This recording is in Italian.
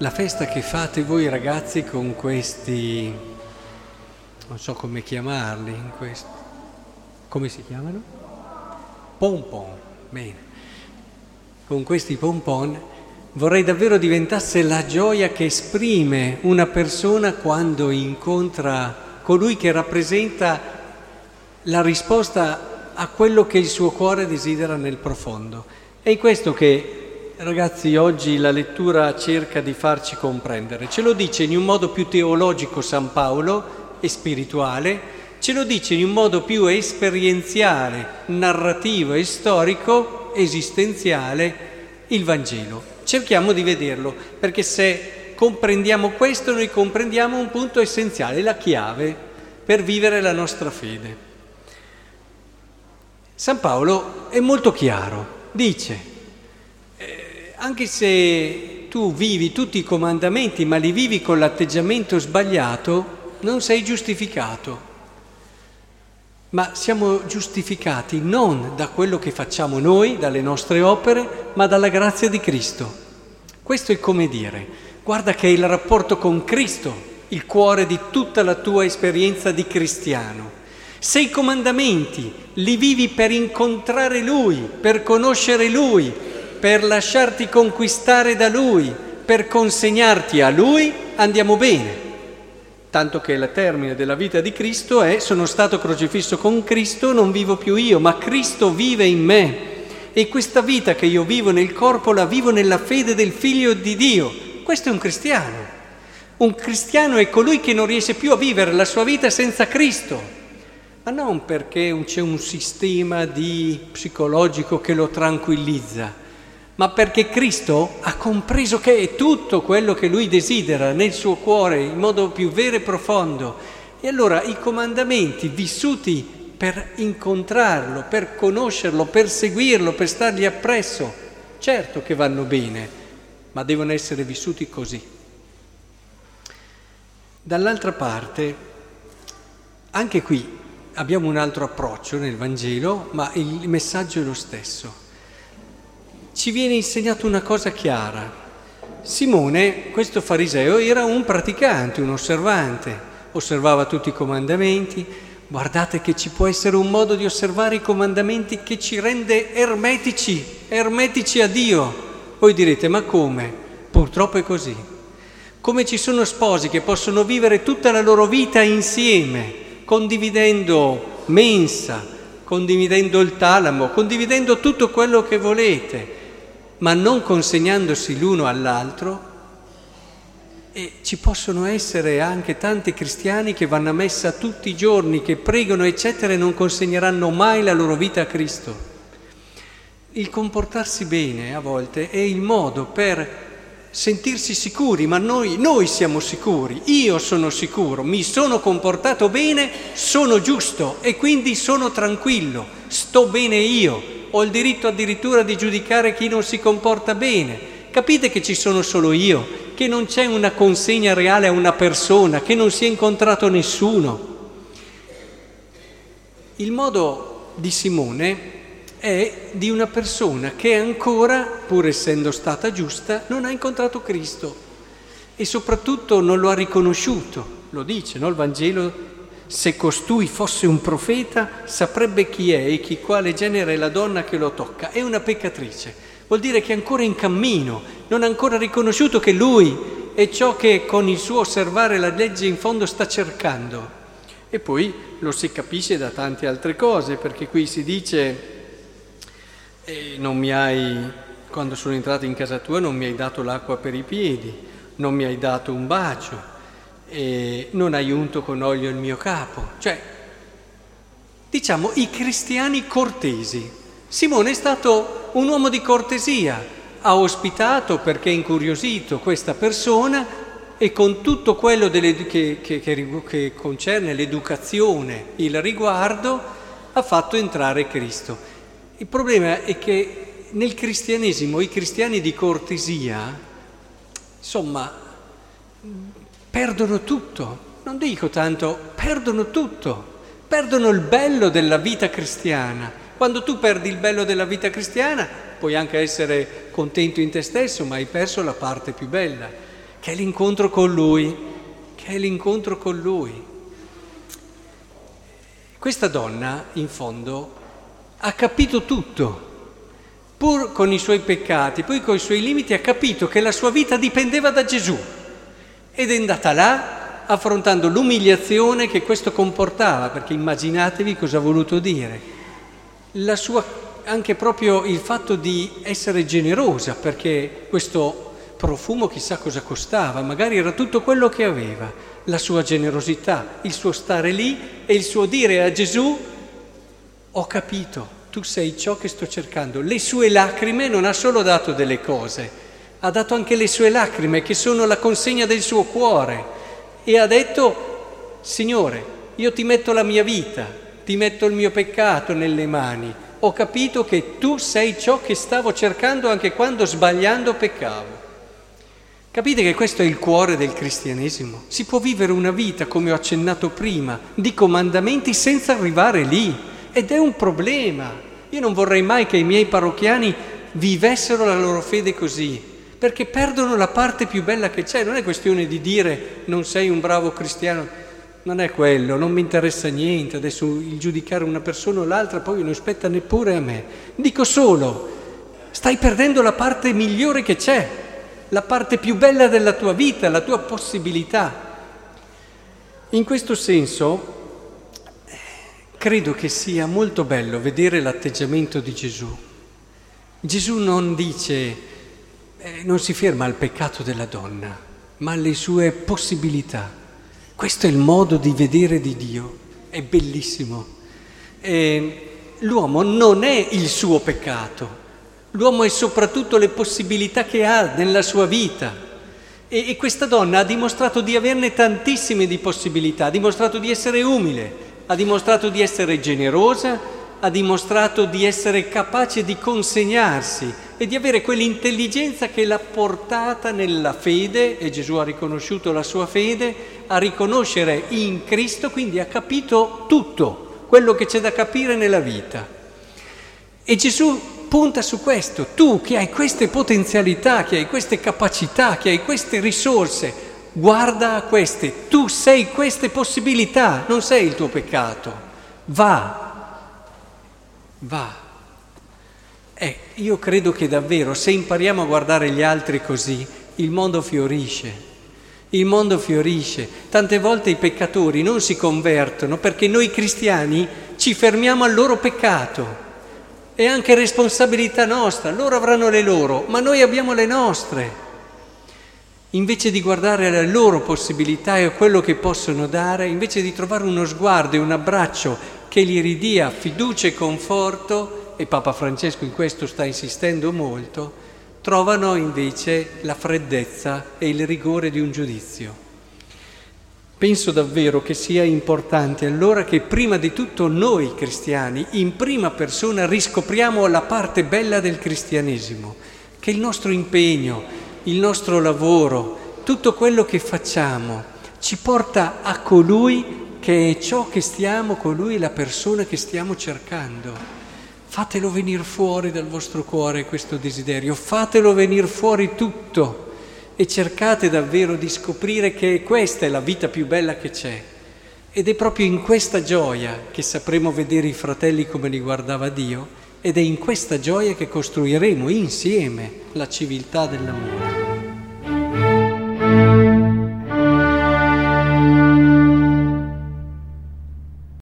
la festa che fate voi ragazzi con questi, non so come chiamarli, questi, come si chiamano? Pompon, bene, con questi pompon vorrei davvero diventasse la gioia che esprime una persona quando incontra colui che rappresenta la risposta a quello che il suo cuore desidera nel profondo. È questo che Ragazzi, oggi la lettura cerca di farci comprendere. Ce lo dice in un modo più teologico San Paolo e spirituale, ce lo dice in un modo più esperienziale, narrativo e storico, esistenziale, il Vangelo. Cerchiamo di vederlo, perché se comprendiamo questo noi comprendiamo un punto essenziale, la chiave per vivere la nostra fede. San Paolo è molto chiaro, dice anche se tu vivi tutti i comandamenti ma li vivi con l'atteggiamento sbagliato, non sei giustificato. Ma siamo giustificati non da quello che facciamo noi, dalle nostre opere, ma dalla grazia di Cristo. Questo è come dire, guarda che è il rapporto con Cristo il cuore di tutta la tua esperienza di cristiano. Se i comandamenti li vivi per incontrare Lui, per conoscere Lui, per lasciarti conquistare da Lui, per consegnarti a Lui, andiamo bene. Tanto che il termine della vita di Cristo è sono stato crocifisso con Cristo, non vivo più io, ma Cristo vive in me. E questa vita che io vivo nel corpo la vivo nella fede del Figlio di Dio. Questo è un cristiano. Un cristiano è colui che non riesce più a vivere la sua vita senza Cristo, ma non perché c'è un sistema di psicologico che lo tranquillizza, ma perché Cristo ha compreso che è tutto quello che lui desidera nel suo cuore in modo più vero e profondo. E allora i comandamenti vissuti per incontrarlo, per conoscerlo, per seguirlo, per stargli appresso, certo che vanno bene, ma devono essere vissuti così. Dall'altra parte, anche qui abbiamo un altro approccio nel Vangelo, ma il messaggio è lo stesso ci viene insegnato una cosa chiara. Simone, questo fariseo, era un praticante, un osservante, osservava tutti i comandamenti. Guardate che ci può essere un modo di osservare i comandamenti che ci rende ermetici, ermetici a Dio. Voi direte, ma come? Purtroppo è così. Come ci sono sposi che possono vivere tutta la loro vita insieme, condividendo mensa, condividendo il talamo, condividendo tutto quello che volete, ma non consegnandosi l'uno all'altro, e ci possono essere anche tanti cristiani che vanno a messa tutti i giorni, che pregano, eccetera, e non consegneranno mai la loro vita a Cristo. Il comportarsi bene a volte è il modo per sentirsi sicuri, ma noi, noi siamo sicuri, io sono sicuro, mi sono comportato bene, sono giusto e quindi sono tranquillo, sto bene io, ho il diritto addirittura di giudicare chi non si comporta bene. Capite che ci sono solo io, che non c'è una consegna reale a una persona, che non si è incontrato nessuno. Il modo di Simone è di una persona che ancora, pur essendo stata giusta, non ha incontrato Cristo e soprattutto non lo ha riconosciuto. Lo dice, no? Il Vangelo se costui fosse un profeta, saprebbe chi è e chi quale genere è la donna che lo tocca. È una peccatrice. Vuol dire che è ancora in cammino, non ha ancora riconosciuto che lui è ciò che con il suo osservare la legge in fondo sta cercando. E poi lo si capisce da tante altre cose, perché qui si dice, eh, non mi hai, quando sono entrato in casa tua non mi hai dato l'acqua per i piedi, non mi hai dato un bacio, e non hai con olio il mio capo. Cioè, diciamo, i cristiani cortesi. Simone è stato un uomo di cortesia, ha ospitato perché è incuriosito questa persona e con tutto quello delle, che, che, che, che concerne l'educazione, il riguardo, ha fatto entrare Cristo. Il problema è che nel cristianesimo i cristiani di cortesia, insomma, perdono tutto, non dico tanto, perdono tutto, perdono il bello della vita cristiana. Quando tu perdi il bello della vita cristiana puoi anche essere contento in te stesso, ma hai perso la parte più bella. che è l'incontro con Lui, che è l'incontro con Lui. Questa donna, in fondo, ha capito tutto, pur con i suoi peccati, poi con i suoi limiti, ha capito che la sua vita dipendeva da Gesù ed è andata là affrontando l'umiliazione che questo comportava, perché immaginatevi cosa ha voluto dire. La sua, anche proprio il fatto di essere generosa, perché questo profumo chissà cosa costava, magari era tutto quello che aveva, la sua generosità, il suo stare lì e il suo dire a Gesù, ho capito, tu sei ciò che sto cercando. Le sue lacrime non ha solo dato delle cose, ha dato anche le sue lacrime che sono la consegna del suo cuore e ha detto, Signore, io ti metto la mia vita, ti metto il mio peccato nelle mani, ho capito che tu sei ciò che stavo cercando anche quando sbagliando peccavo. Capite che questo è il cuore del cristianesimo? Si può vivere una vita, come ho accennato prima, di comandamenti senza arrivare lì ed è un problema. Io non vorrei mai che i miei parrocchiani vivessero la loro fede così, perché perdono la parte più bella che c'è. Non è questione di dire non sei un bravo cristiano, non è quello, non mi interessa niente, adesso il giudicare una persona o l'altra poi non spetta neppure a me. Dico solo, stai perdendo la parte migliore che c'è la parte più bella della tua vita, la tua possibilità. In questo senso credo che sia molto bello vedere l'atteggiamento di Gesù. Gesù non dice, eh, non si ferma al peccato della donna, ma alle sue possibilità. Questo è il modo di vedere di Dio, è bellissimo. E l'uomo non è il suo peccato, L'uomo è soprattutto le possibilità che ha nella sua vita. E, e, questa donna ha dimostrato di averne tantissime di possibilità, ha dimostrato di essere umile, ha dimostrato di essere generosa, ha dimostrato di essere capace di consegnarsi e di avere quell'intelligenza che l'ha portata nella fede, e Gesù ha riconosciuto la sua fede, a riconoscere in Cristo, quindi ha capito tutto quello che c'è da capire nella vita. E Gesù punta su questo. Tu che hai queste potenzialità, che hai queste capacità, che hai queste risorse, guarda a queste. Tu sei queste possibilità, non sei il tuo peccato. Va, va. Eh, io credo che davvero se impariamo a guardare gli altri così, il mondo fiorisce. Il mondo fiorisce. Tante volte i peccatori non si convertono perché noi cristiani ci fermiamo al loro peccato è anche responsabilità nostra, loro avranno le loro, ma noi abbiamo le nostre. Invece di guardare alle loro possibilità e a quello che possono dare, invece di trovare uno sguardo e un abbraccio che gli ridia fiducia e conforto, e Papa Francesco in questo sta insistendo molto, trovano invece la freddezza e il rigore di un giudizio. Penso davvero che sia importante allora che prima di tutto noi cristiani, in prima persona, riscopriamo la parte bella del cristianesimo, che il nostro impegno, il nostro lavoro, tutto quello che facciamo ci porta a colui che è ciò che stiamo, colui la persona che stiamo cercando. Fatelo venire fuori dal vostro cuore questo desiderio, fatelo venire fuori tutto e cercate davvero di scoprire che questa è la vita più bella che c'è. Ed è proprio in questa gioia che sapremo vedere i fratelli come li guardava Dio ed è in questa gioia che costruiremo insieme la civiltà dell'amore.